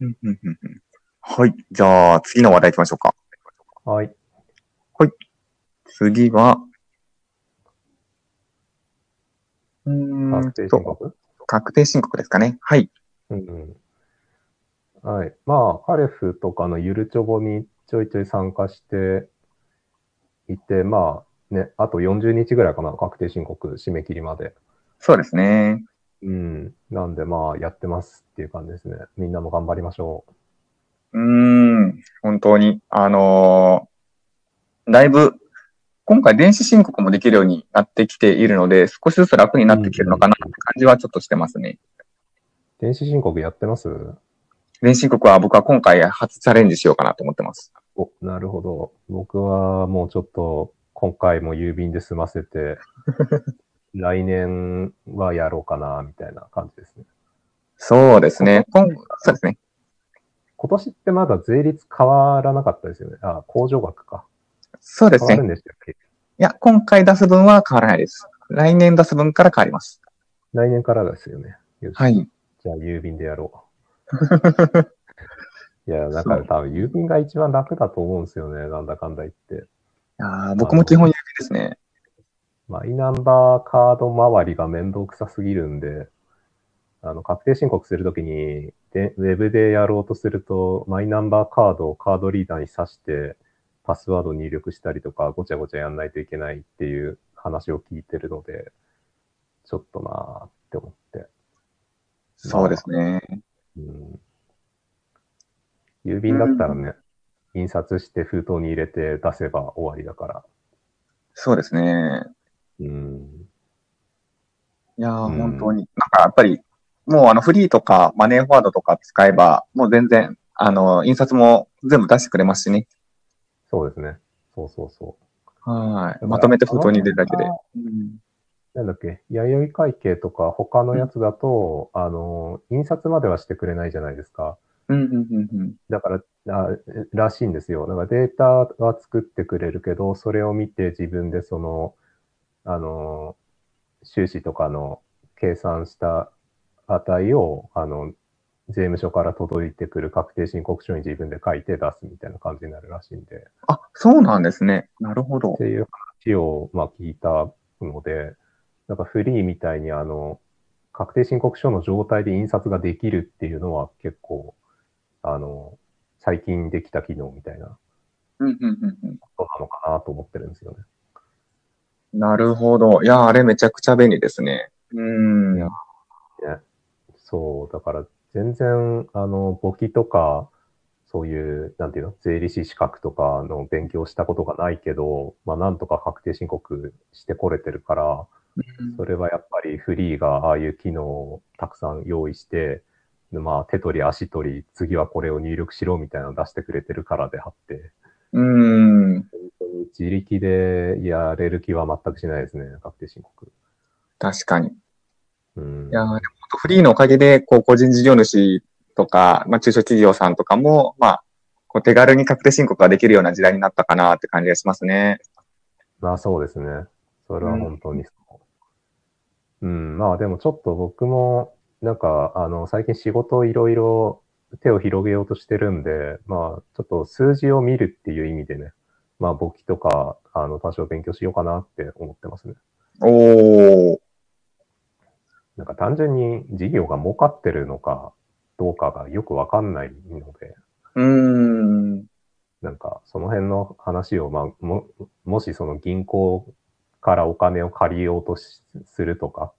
うんうんうんうんはい。じゃあ、次の話題行きましょうか。はい。次は、うーん確定と申告？確定申告ですかね。はい。うんうん。はい。まあ、アレフとかのゆるちょぼにちょいちょい参加していて、まあ、ね、あと40日ぐらいかな、確定申告締め切りまで。そうですね。うん。なんで、まあ、やってますっていう感じですね。みんなも頑張りましょうーん。本当に、あのーだいぶ、今回電子申告もできるようになってきているので、少しずつ楽になってきてるのかなって感じはちょっとしてますね。う。電子申告やってます？電子申告は僕は今回初チャレンジしようかなと思ってます。お、なるほど。僕はもうちょっと、今回も郵便で済ませて、来年はやろうかな、みたいな感じですね。そうですね。今そうですね。今年ってまだ税率変わらなかったですよね。あ、控除額か。そうですね。変わるんでしたっけ？いや、今回出す分は変わらないです。来年出す分から変わります。来年からですよね。よしはい。じゃあ郵便でやろう。いや、なんか多分郵便が一番楽だと思うんですよね。なんだかんだ言って。いやー僕も基本郵便ですね。マイナンバーカード周りが面倒くさすぎるんで、あの、確定申告するときにで、ウェブでやろうとすると、マイナンバーカードをカードリーダーに挿して、パスワード入力したりとか、ごちゃごちゃやんないといけないっていう話を聞いてるので、ちょっとなーって思って。そうですね。うん郵便だったらね、印刷して封筒に入れて出せば終わりだから。そうですね。うん。いやーうん本当に。なんかやっぱり、もうあのフリーとかマネーフォワードとか使えば、もう全然、あの、印刷も全部出してくれますしね。そうですね。そうそうそう。はい。まとめて封筒に入れるだけであ。なんだっけ、弥生会計とか他のやつだと、あの、印刷まではしてくれないじゃないですか。うん、うん、うん、うん。だから、あらしいんですよ。だからデータは作ってくれるけど、それを見て自分でその、あの、収支とかの計算した値を、あの、税務署から届いてくる確定申告書に自分で書いて出すみたいな感じになるらしいんで、あ、そうなんですね。なるほどって。いう話を、まあ、聞いたので、なんかフリーみたいにあの、確定申告書の状態で印刷ができるっていうのは結構、あの、最近できた機能みたいなうん、うん、うん、うん。ことなのかなと思ってるんですよね。なるほど。いやー、あれめちゃくちゃ便利ですね。うん。いやそう、だから全然、あの、簿記とか、そういう、なんていうの、税理士資格とかの勉強したことがないけど、まあ、なんとか確定申告してこれてるから、それはやっぱりフリーがああいう機能をたくさん用意して、でまあ、手取り足取り、次はこれを入力しろみたいなのを出してくれてるからであって、うん。自力でやれる気は全くしないですね、確定申告。確かに。いうん。やーでも本当フリーのおかげで、こう、個人事業主とか、まあ、中小企業さんとかも、まあ、こう手軽に確定申告ができるような時代になったかなって感じがしますね。まあそうですね。それは本当にそう。うん、まあでもちょっと僕も、なんか、あの、最近仕事をいろいろ手を広げようとしてるんで、まあちょっと数字を見るっていう意味でね、まあ簿記とか、あの、多少勉強しようかなって思ってますね。おー。なんか単純に事業が儲かってるのかどうかがよくわかんないので、うーん。なんか、その辺の話を、まあ、も、もしその銀行からお金を借りようとしするとか、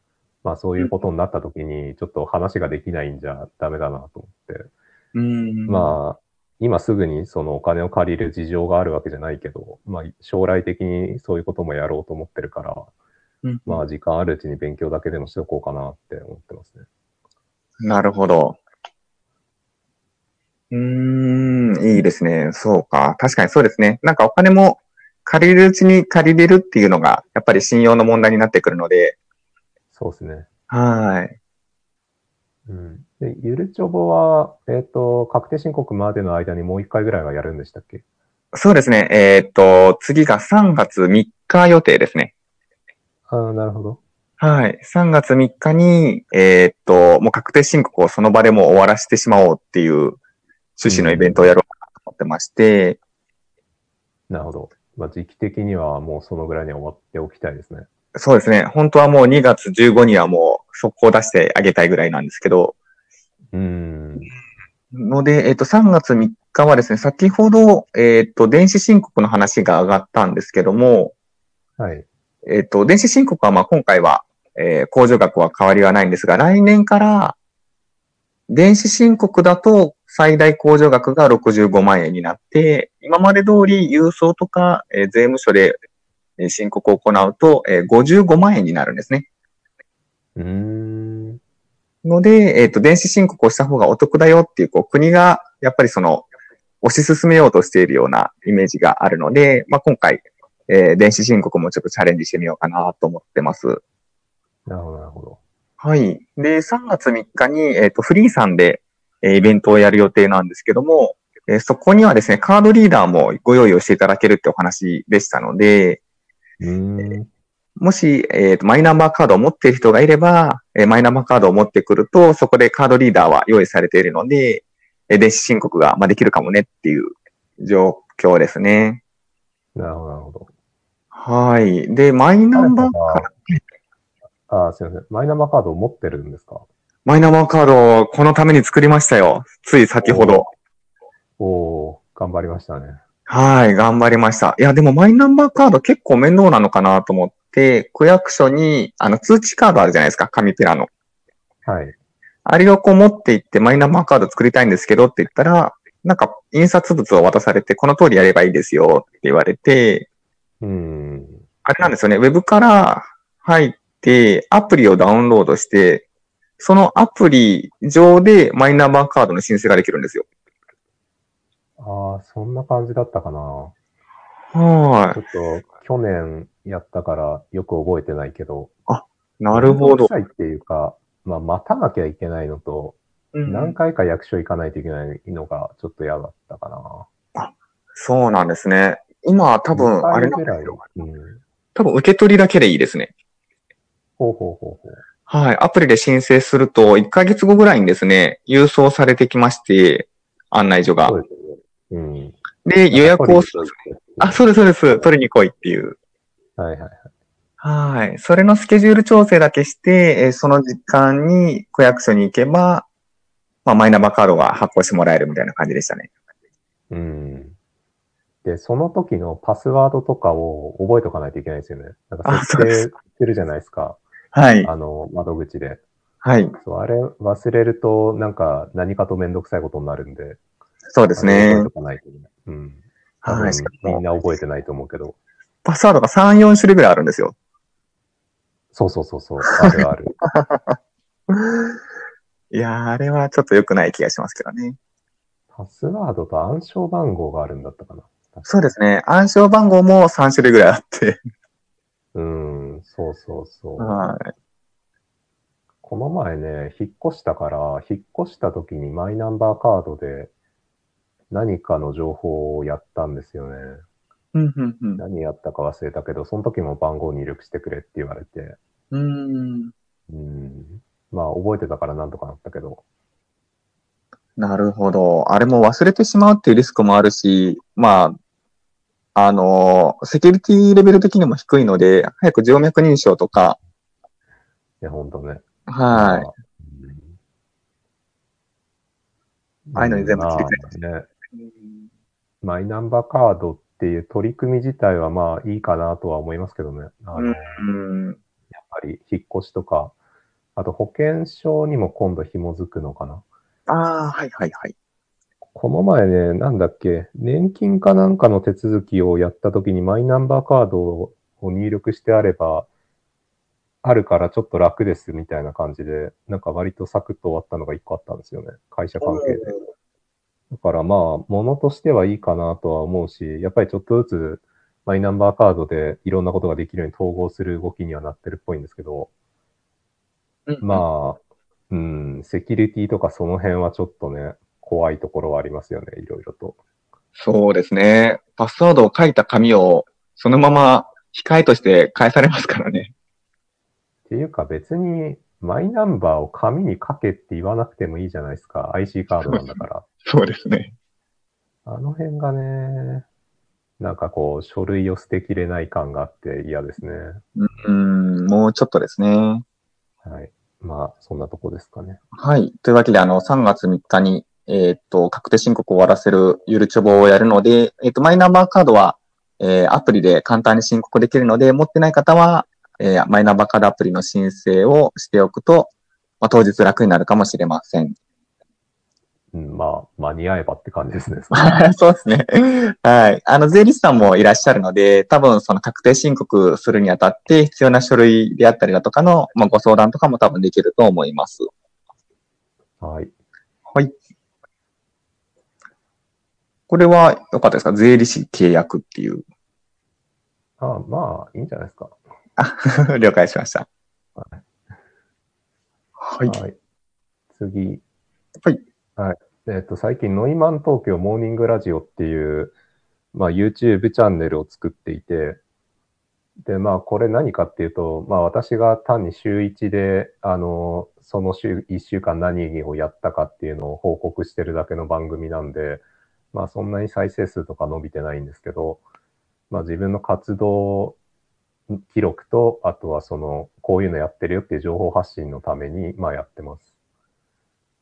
まあそういうことになった時に、ちょっと話ができないんじゃダメだなと思って。うーん。まあ、今すぐにそのお金を借りる事情があるわけじゃないけど、まあ将来的にそういうこともやろうと思ってるから、うんまあ時間あるうちに勉強だけでもしておこうかなって思ってますね。なるほど。うーん、いいですね。そうか。確かにそうですね。なんかお金も借りるうちに借りれるっていうのが、やっぱり信用の問題になってくるので、そうですね。はい。うん。で、ゆるちょぼは、えっ、と、確定申告までの間にもう一回ぐらいはやるんでしたっけ？そうですね。えーっと、次が3月3日予定ですね。ああ、なるほど。はい。3月3日に、えーっと、もう確定申告をその場でもう終わらせてしまおうっていう趣旨のイベントをやろうかなと思ってまして、なるほど。まあ、時期的にはもうそのぐらいには終わっておきたいですね。そうですね。本当はもう2月15にはもう速攻出してあげたいぐらいなんですけど、うーん。ので、えっ、と、3月3日はですね、先ほど、えっ、と、電子申告の話が上がったんですけども、はい。えっ、と、電子申告はまあ今回は、えー控除額は変わりはないんですが、来年から、電子申告だと最大控除額が65万円になって、今まで通り郵送とか、えー税務署でえー申告を行うと、えー55万円になるんですね。うーん。ので、えっ、と、電子申告をした方がお得だよっていう、こう、国が、やっぱりその、推し進めようとしているようなイメージがあるので、まあ、今回、えー電子申告もちょっとチャレンジしてみようかなと思ってます。なるほど、なるほど。はい。で、3月3日に、えっ、と、フリーさんで、えーイベントをやる予定なんですけども、えーそこにはですね、カードリーダーもご用意をしていただけるってお話でしたので。もし、えーとマイナンバーカードを持っている人がいれば、えーマイナンバーカードを持ってくると、そこでカードリーダーは用意されているので、えー電子申告が、まあ、できるかもねっていう状況ですね。なるほど、なるほど。はい。で、マイナンバーカード、ああ、すいません。マイナンバーカードを持ってるんですか？マイナンバーカードをこのために作りましたよ。つい先ほど。おおー頑張りましたね。はい、頑張りました。いや、でもマイナンバーカード結構面倒なのかなと思って、区役所に、あの、通知カードあるじゃないですか、紙ペラの。はい。あれをこう持って行ってマイナンバーカード作りたいんですけどって言ったら、なんか印刷物を渡されて、この通りやればいいですよって言われて、うーん。あれなんですよね、ウェブから入って、アプリをダウンロードして、そのアプリ上でマイナンバーカードの申請ができるんですよ。ああ、そんな感じだったかな。はちょっと、去年やったからよく覚えてないけど。い。なるほどいっていうか、まあ、待たなきゃいけないのと、うん何回か役所行かないといけないのがちょっと嫌だったかな。そうなんですね。今多分、あれなん2回ですぐらい。よ。うん。多分受け取りだけでいいですね。ほうほうほうほう。はい。アプリで申請すると、1ヶ月後ぐらいにですね、郵送されてきまして、案内所がそ。うですよね。うん。で、予約をする。あ、うそうです、そうです。取りに来いっていう。はいはい。はい。それのスケジュール調整だけして、えーその時間に区役所に行けば、まあ、マイナンバーカードが発行してもらえるみたいな感じでしたね。うん。で、その時のパスワードとかを覚えておかないといけないですよね。なんか設定してるじゃないですか。はい。あの、窓口で。はい。そう、あれ忘れると、なんか何かとめんどくさいことになるんで。そうですね覚えて。おかないといけない。うん。はい。みんな覚えてないと思うけど。パスワードが3、4種類ぐらいあるんですよ。そうそうそうそう。あるある。いやー、あれはちょっと良くない気がしますけどね。パスワードと暗証番号があるんだったかな。そうですね。暗証番号も3種類ぐらいあって。うん、そうそうそう。はい。この前ね、引っ越したから、引っ越した時にマイナンバーカードで何かの情報をやったんですよね。うん、うん、うん。何やったか忘れたけど、その時も番号入力してくれって言われて、うーん。うん。まあ、覚えてたからなんとかなったけど、なるほど。あれも忘れてしまうっていうリスクもあるし、まあ、あの、セキュリティレベル的にも低いので、早く静脈認証とか、いや、ほんとね。はい。い。ああいうのに全部切り替えて、ね。マイナンバーカードっていう取り組み自体はまあいいかなとは思いますけどね。あの、やっうん。ぱり引っ越しとか、あと保険証にも今度紐づくのかな。ああ、はいはいはい。この前ね、なんだっけ、年金かなんかの手続きをやった時にマイナンバーカードを入力してあれば、あるからちょっと楽ですみたいな感じで、なんか割とサクッと終わったのが一個あったんですよね。会社関係で。だからまあ、ものとしてはいいかなとは思うし、やっぱりちょっとずつマイナンバーカードでいろんなことができるように統合する動きにはなってるっぽいんですけど、うんまあ、うん、セキュリティとかその辺はちょっとね、怖いところはありますよね、いろいろと。そうですね。パスワードを書いた紙をそのまま控えとして返されますからね。っていうか別にマイナンバーを紙に書けって言わなくてもいいじゃないですか。IC カードなんだから。そうですね。あの辺がね、なんかこう、書類を捨てきれない感があって嫌ですね。うん、もうちょっとですね。はい。まあ、そんなとこですかね。はい。というわけで、あの、3月3日に、えーっと、確定申告を終わらせるゆるちょぼをやるので、えーっと、マイナンバーカードは、えーアプリで簡単に申告できるので、持ってない方は、えーマイナンバーカードアプリの申請をしておくと、まあ、当日楽になるかもしれません。うん、まあ、間に合えばって感じですね。そうですね。はい。あの、税理士さんもいらっしゃるので、多分その確定申告するにあたって必要な書類であったりだとかの、まあ、ご相談とかも多分できると思います。はい。はい。これは良かったですか？税理士契約っていう。ああまあ、いいんじゃないですか。あ 了解しました。はい。はい。はい。次。はい。はい。えっ、と、最近、ノイマン東京モーニングラジオっていう、まあ、YouTube チャンネルを作っていて、で、まあ、これ何かっていうと、まあ、私が単に週1で、あの、その週、1週間何をやったかっていうのを報告してるだけの番組なんで、まあ、そんなに再生数とか伸びてないんですけど、まあ、自分の活動記録と、あとはその、こういうのやってるよっていう情報発信のために、まあ、やってます。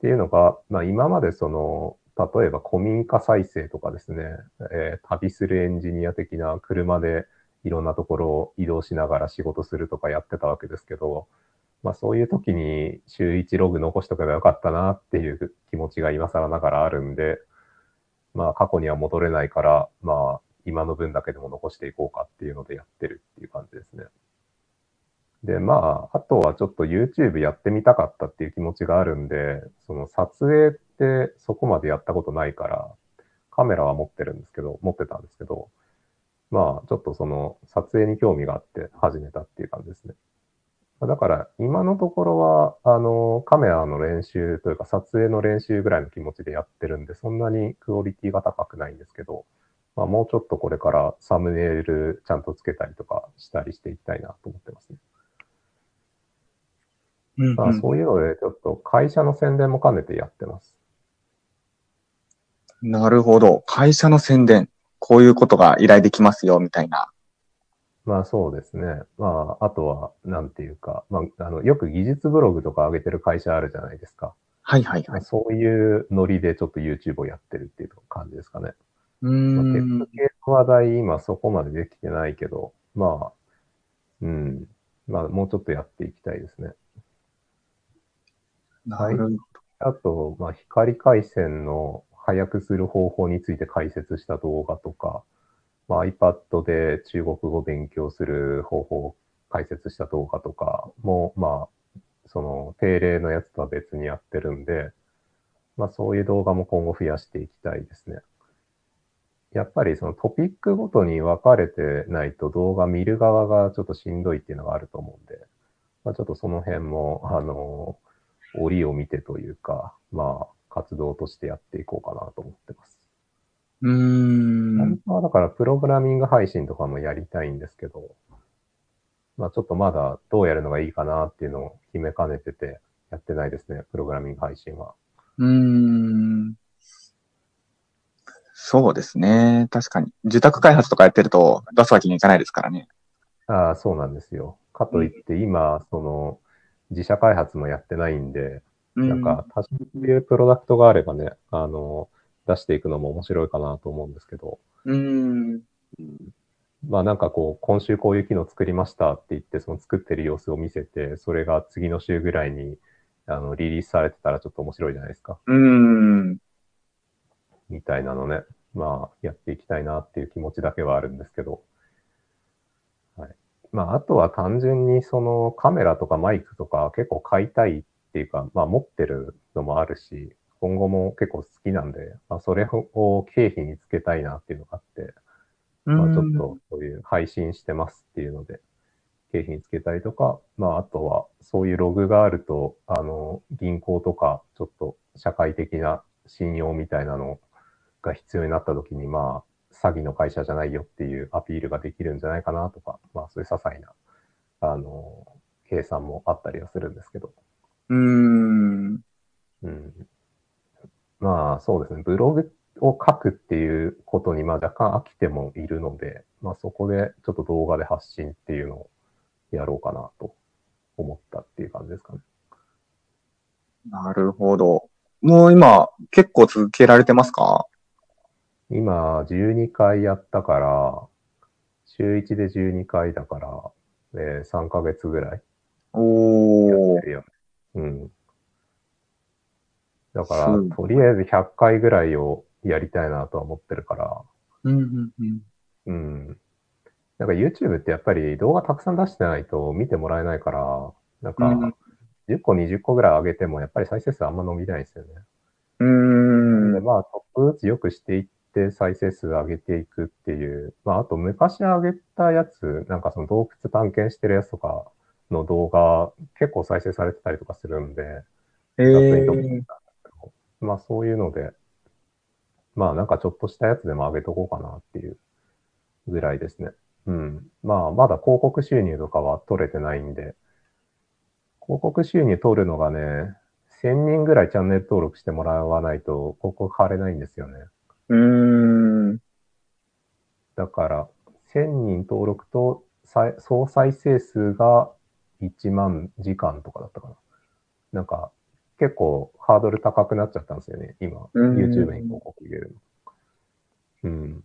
っていうのが、まあ、今までその、例えば古民家再生とかですね、えー旅するエンジニア的な車でいろんなところを移動しながら仕事するとかやってたわけですけど、まあそういう時に週1ログ残しとけばよかったなっていう気持ちが今更ながらあるんで、まあ過去には戻れないから、まあ今の分だけでも残していこうかっていうのでやってるっていう感じですね。で、まあ、あとはちょっと YouTube やってみたかったっていう気持ちがあるんで、その撮影ってそこまでやったことないから、カメラは持ってるんですけど、持ってたんですけど、まあ、ちょっとその撮影に興味があって始めたっていう感じですね。だから、今のところは、あの、カメラの練習というか、撮影の練習ぐらいの気持ちでやってるんで、そんなにクオリティが高くないんですけど、まあ、もうちょっとこれからサムネイルちゃんとつけたりとかしたりしていきたいなと思ってますね。うんまあ、そういうので、ちょっと会社の宣伝も兼ねてやってます。なるほど。会社の宣伝。こういうことが依頼できますよ、みたいな。まあそうですね。まあ、あとは、なんていうか、まあ、あの、よく技術ブログとか上げてる会社あるじゃないですか。はいはいはい。まあそういうノリでちょっと YouTube をやってるっていう感じですかね。うーまあ、テッんク。系の話題、今そこまでできてないけど、まあ、うん。まあ、もうちょっとやっていきたいですね。なるほど。あと、まあ、光回線の早くする方法について解説した動画とか、まあ、iPad で中国語勉強する方法を解説した動画とかも、まあ、その定例のやつとは別にやってるんで、まあ、そういう動画も今後増やしていきたいですね。やっぱりそのトピックごとに分かれてないと動画見る側がちょっとしんどいっていうのがあると思うんで、まあ、ちょっとその辺も、あの、折を見てというか、まあ、活動としてやっていこうかなと思ってます。うーん。本当はだから、プログラミング配信とかもやりたいんですけど、まあ、ちょっとまだどうやるのがいいかなっていうのを決めかねてて、やってないですね、プログラミング配信は。うーん。そうですね。確かに。受託開発とかやってると出すわけにいかないですからね。ああ、そうなんですよ。かといって、今、その、自社開発もやってないんで、なんか、多種いうプロダクトがあればね、あの、出していくのも面白いかなと思うんですけど、うーん。まあなんかこう、今週こういう機能作りましたって言って、その作ってる様子を見せて、それが次の週ぐらいに、あの、リリースされてたらちょっと面白いじゃないですか。うーん。みたいなのね。まあ、やっていきたいなっていう気持ちだけはあるんですけど。はい。まあ、あとは単純にそのカメラとかマイクとか結構買いたいっていうか、まあ持ってるのもあるし、今後も結構好きなんで、まあそれを経費につけたいなっていうのがあって、まあちょっとそういう配信してますっていうので、経費につけたりとか、まああとはそういうログがあると、あの、銀行とかちょっと社会的な信用みたいなのが必要になった時に、まあ、詐欺の会社じゃないよっていうアピールができるんじゃないかなとか、まあそういう些細な、あの、計算もあったりはするんですけど、うーん。うん。まあそうですね、ブログを書くっていうことにまあ若干飽きてもいるので、まあそこでちょっと動画で発信っていうのをやろうかなと思ったっていう感じですかね。なるほど。もう今、結構続けられてますか？今、12回やったから、週1で12回だから、えー3ヶ月ぐらいおーやって。るよね。うん。だからとりあえず100回ぐらいをやりたいなとは思ってるから、うんうんうん。うん。なんか YouTube ってやっぱり動画たくさん出してないと見てもらえないから、なんかうん10個20個ぐらい上げてもやっぱり再生数あんま伸びないんですよね。うーん。で、まあ、ちょっとずつ良くしていって再生数上げていくっていう。まあ、あと昔上げたやつ、なんかその洞窟探検してるやつとかの動画結構再生されてたりとかするんで、えー、まあそういうので、まあなんかちょっとしたやつでも上げとこうかなっていうぐらいですね。うん。まあまだ広告収入とかは取れてないんで、広告収入取るのがね、1000人ぐらいチャンネル登録してもらわないと広告貼れないんですよね。うーん。だから、1000人登録と再総再生数が1万時間とかだったかな。なんか、結構ハードル高くなっちゃったんですよね、今。うん YouTube に広告入れるの。うん。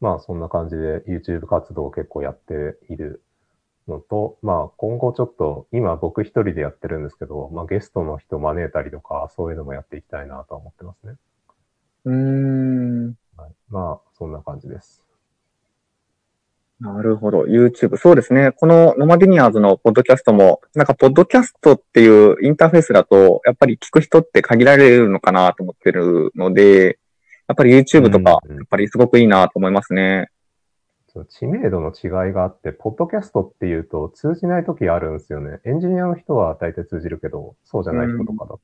まあ、そんな感じで YouTube 活動を結構やっているのと、まあ、今後ちょっと、今僕一人でやってるんですけど、まあ、ゲストの人招いたりとか、そういうのもやっていきたいなとは思ってますね。うーん。はい、まあ、そんな感じです。なるほど。YouTube。そうですね。このノマディニアーズのポッドキャストも、なんかポッドキャストっていうインターフェースだと、やっぱり聞く人って限られるのかなと思ってるので、やっぱり YouTube とか、やっぱりすごくいいなと思いますね。その知名度の違いがあって、ポッドキャストっていうと通じない時あるんですよね。エンジニアの人は大体通じるけど、そうじゃない人とかだと。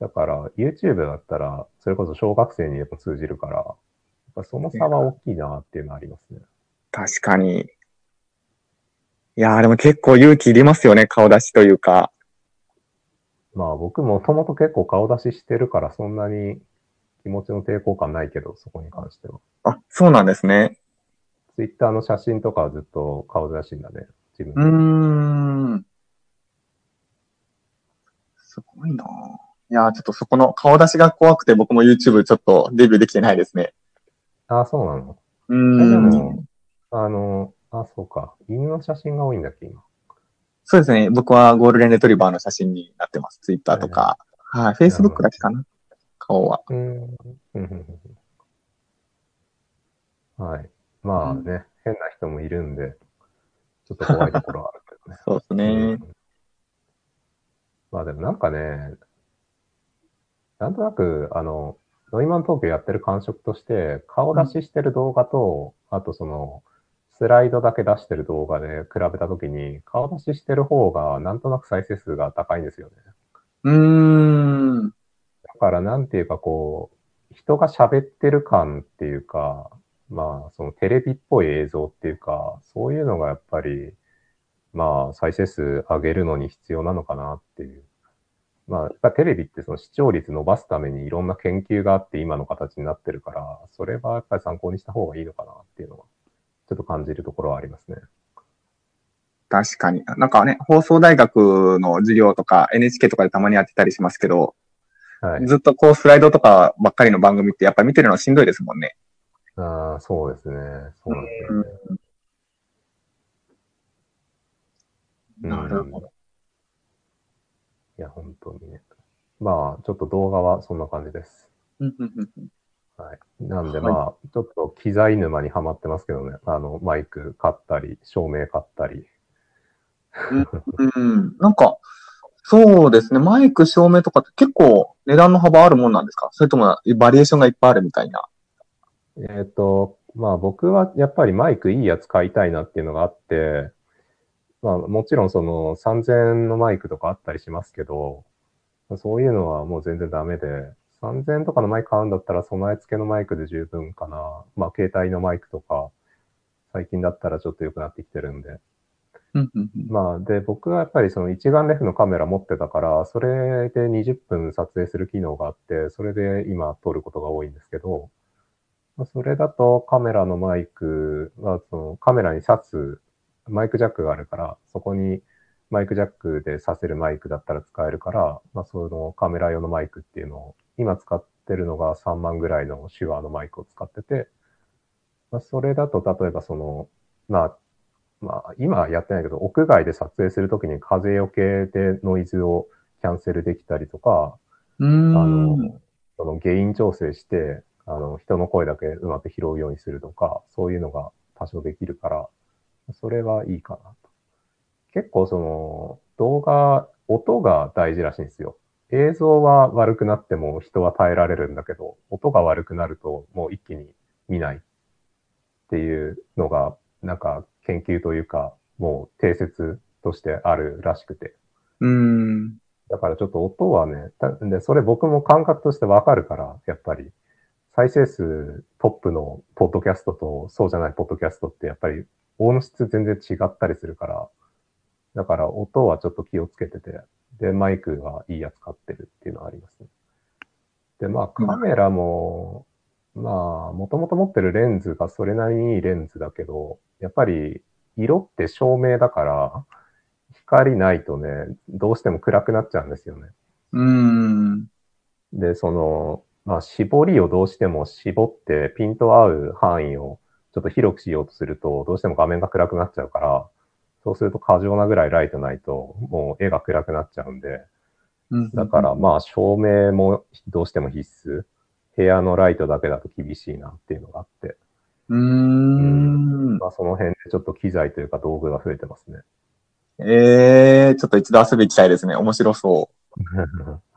だから、YouTube だったら、それこそ小学生にでも通じるから、やっぱその差は大きいなっていうのはありますね。確かに。いやーでも結構勇気いりますよね、顔出しというか。まあ僕もともと結構顔出ししてるから、そんなに気持ちの抵抗感ないけど、そこに関しては。あ、そうなんですね。Twitter の写真とかはずっと顔写真だね。自う分で。ーん。すごいなぁいやーちょっとそこの顔出しが怖くて僕も YouTube ちょっとデビューできてないですね。あ、そうなの？うん。もあの、あ、そうか。犬の写真が多いんだっけ、今？そうですね。僕はゴールデンレトリバーの写真になってます。Twitter とか。はい。Facebook だけかな。顔は。うんはい。まあね、変な人もいるんで、ちょっと怖いところはあるけどね。そうですね。うんまあでもなんかね、なんとなく、あの、ノイマン東京やってる感触として、顔出ししてる動画と、あとその、スライドだけ出してる動画で比べたときに、顔出ししてる方が、なんとなく再生数が高いんですよね。うーん。だからなんていうかこう、人が喋ってる感っていうか、まあそのテレビっぽい映像っていうか、そういうのがやっぱり、まあ再生数上げるのに必要なのかなっていう。まあやっぱテレビってその視聴率伸ばすためにいろんな研究があって今の形になってるから、それはやっぱり参考にした方がいいのかなっていうのは、ちょっと感じるところはありますね。確かに。なんかね、放送大学の授業とか NHK とかでたまにやってたりしますけど、はい。ずっとこうスライドとかばっかりの番組ってやっぱ見てるのしんどいですもんね。ああ、そうですね。そうなんですよね。うんなるほど。いや、本当にね。まあ、ちょっと動画はそんな感じです。うんうんうんうんはい。なんではいまあ、ちょっと機材沼にはまってますけどね。あの、マイク買ったり、照明買ったり。うん。なんか、そうですね。マイク、照明とかって結構値段の幅あるもんなんですか？それともバリエーションがいっぱいあるみたいな。えっ、と、まあ僕はやっぱりマイクいいやつ買いたいなっていうのがあって、まあもちろんその3000円のマイクとかあったりしますけど、そういうのはもう全然ダメで、3000円とかのマイク買うんだったら備え付けのマイクで十分かな。まあ携帯のマイクとか、最近だったらちょっと良くなってきてるんで。まあ、で、僕はやっぱりその一眼レフのカメラ持ってたから、それで20分撮影する機能があって、それで今撮ることが多いんですけど、まあそれだとカメラのマイクは、そのカメラに挿すマイクジャックがあるから、そこにマイクジャックで挿せるマイクだったら使えるから、まあ、そのカメラ用のマイクっていうのを、今使ってるのが3万ぐらいの手話のマイクを使ってて、まあ、それだと例えばその、まあ、まあ、今はやってないけど、屋外で撮影するときに風よけでノイズをキャンセルできたりとか、あん。の、そのゲイン調整して、あの、人の声だけうまく拾うようにするとか、そういうのが多少できるから、それはいいかなと。結構その、動画、音が大事らしいんですよ。映像は悪くなっても人は耐えられるんだけど、音が悪くなるともう一気に見ないっていうのが、なんか研究というか、もう定説としてあるらしくて。うーん。だからちょっと音はね、たで、それ僕も感覚としてわかるから、やっぱり、再生数トップのポッドキャストとそうじゃないポッドキャストってやっぱり音質全然違ったりするから、だから音はちょっと気をつけてて、で、マイクはいいやつ買ってるっていうのはありますね。で、まあカメラも、まあ、もともと持ってるレンズがそれなりにいいレンズだけど、やっぱり色って照明だから、光ないとね、どうしても暗くなっちゃうんですよね。うーん。で、その、まあ、絞りをどうしても絞ってピント合う範囲をちょっと広くしようとすると、どうしても画面が暗くなっちゃうから、そうすると過剰なぐらいライトないと、もう絵が暗くなっちゃうんで、うんだからまあ照明もどうしても必須。部屋のライトだけだと厳しいなっていうのがあって、うーん。まあその辺でちょっと機材というか道具が増えてますね。ええー、ちょっと一度遊び行きたいですね。面白そう。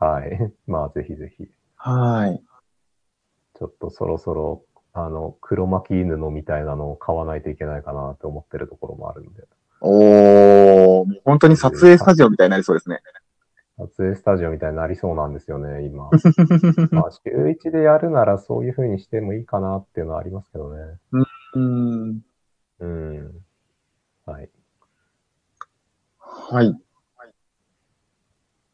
はい。まあぜひぜひ。はい。ちょっとそろそろ、あの、黒巻き布みたいなのを買わないといけないかなと思ってるところもあるんで。おー、本当に撮影スタジオみたいになりそうですね。撮影スタジオみたいになりそうなんですよね、今。まあ、週1でやるならそういうふうにしてもいいかなっていうのはありますけどね。うん。うん。はい。はい。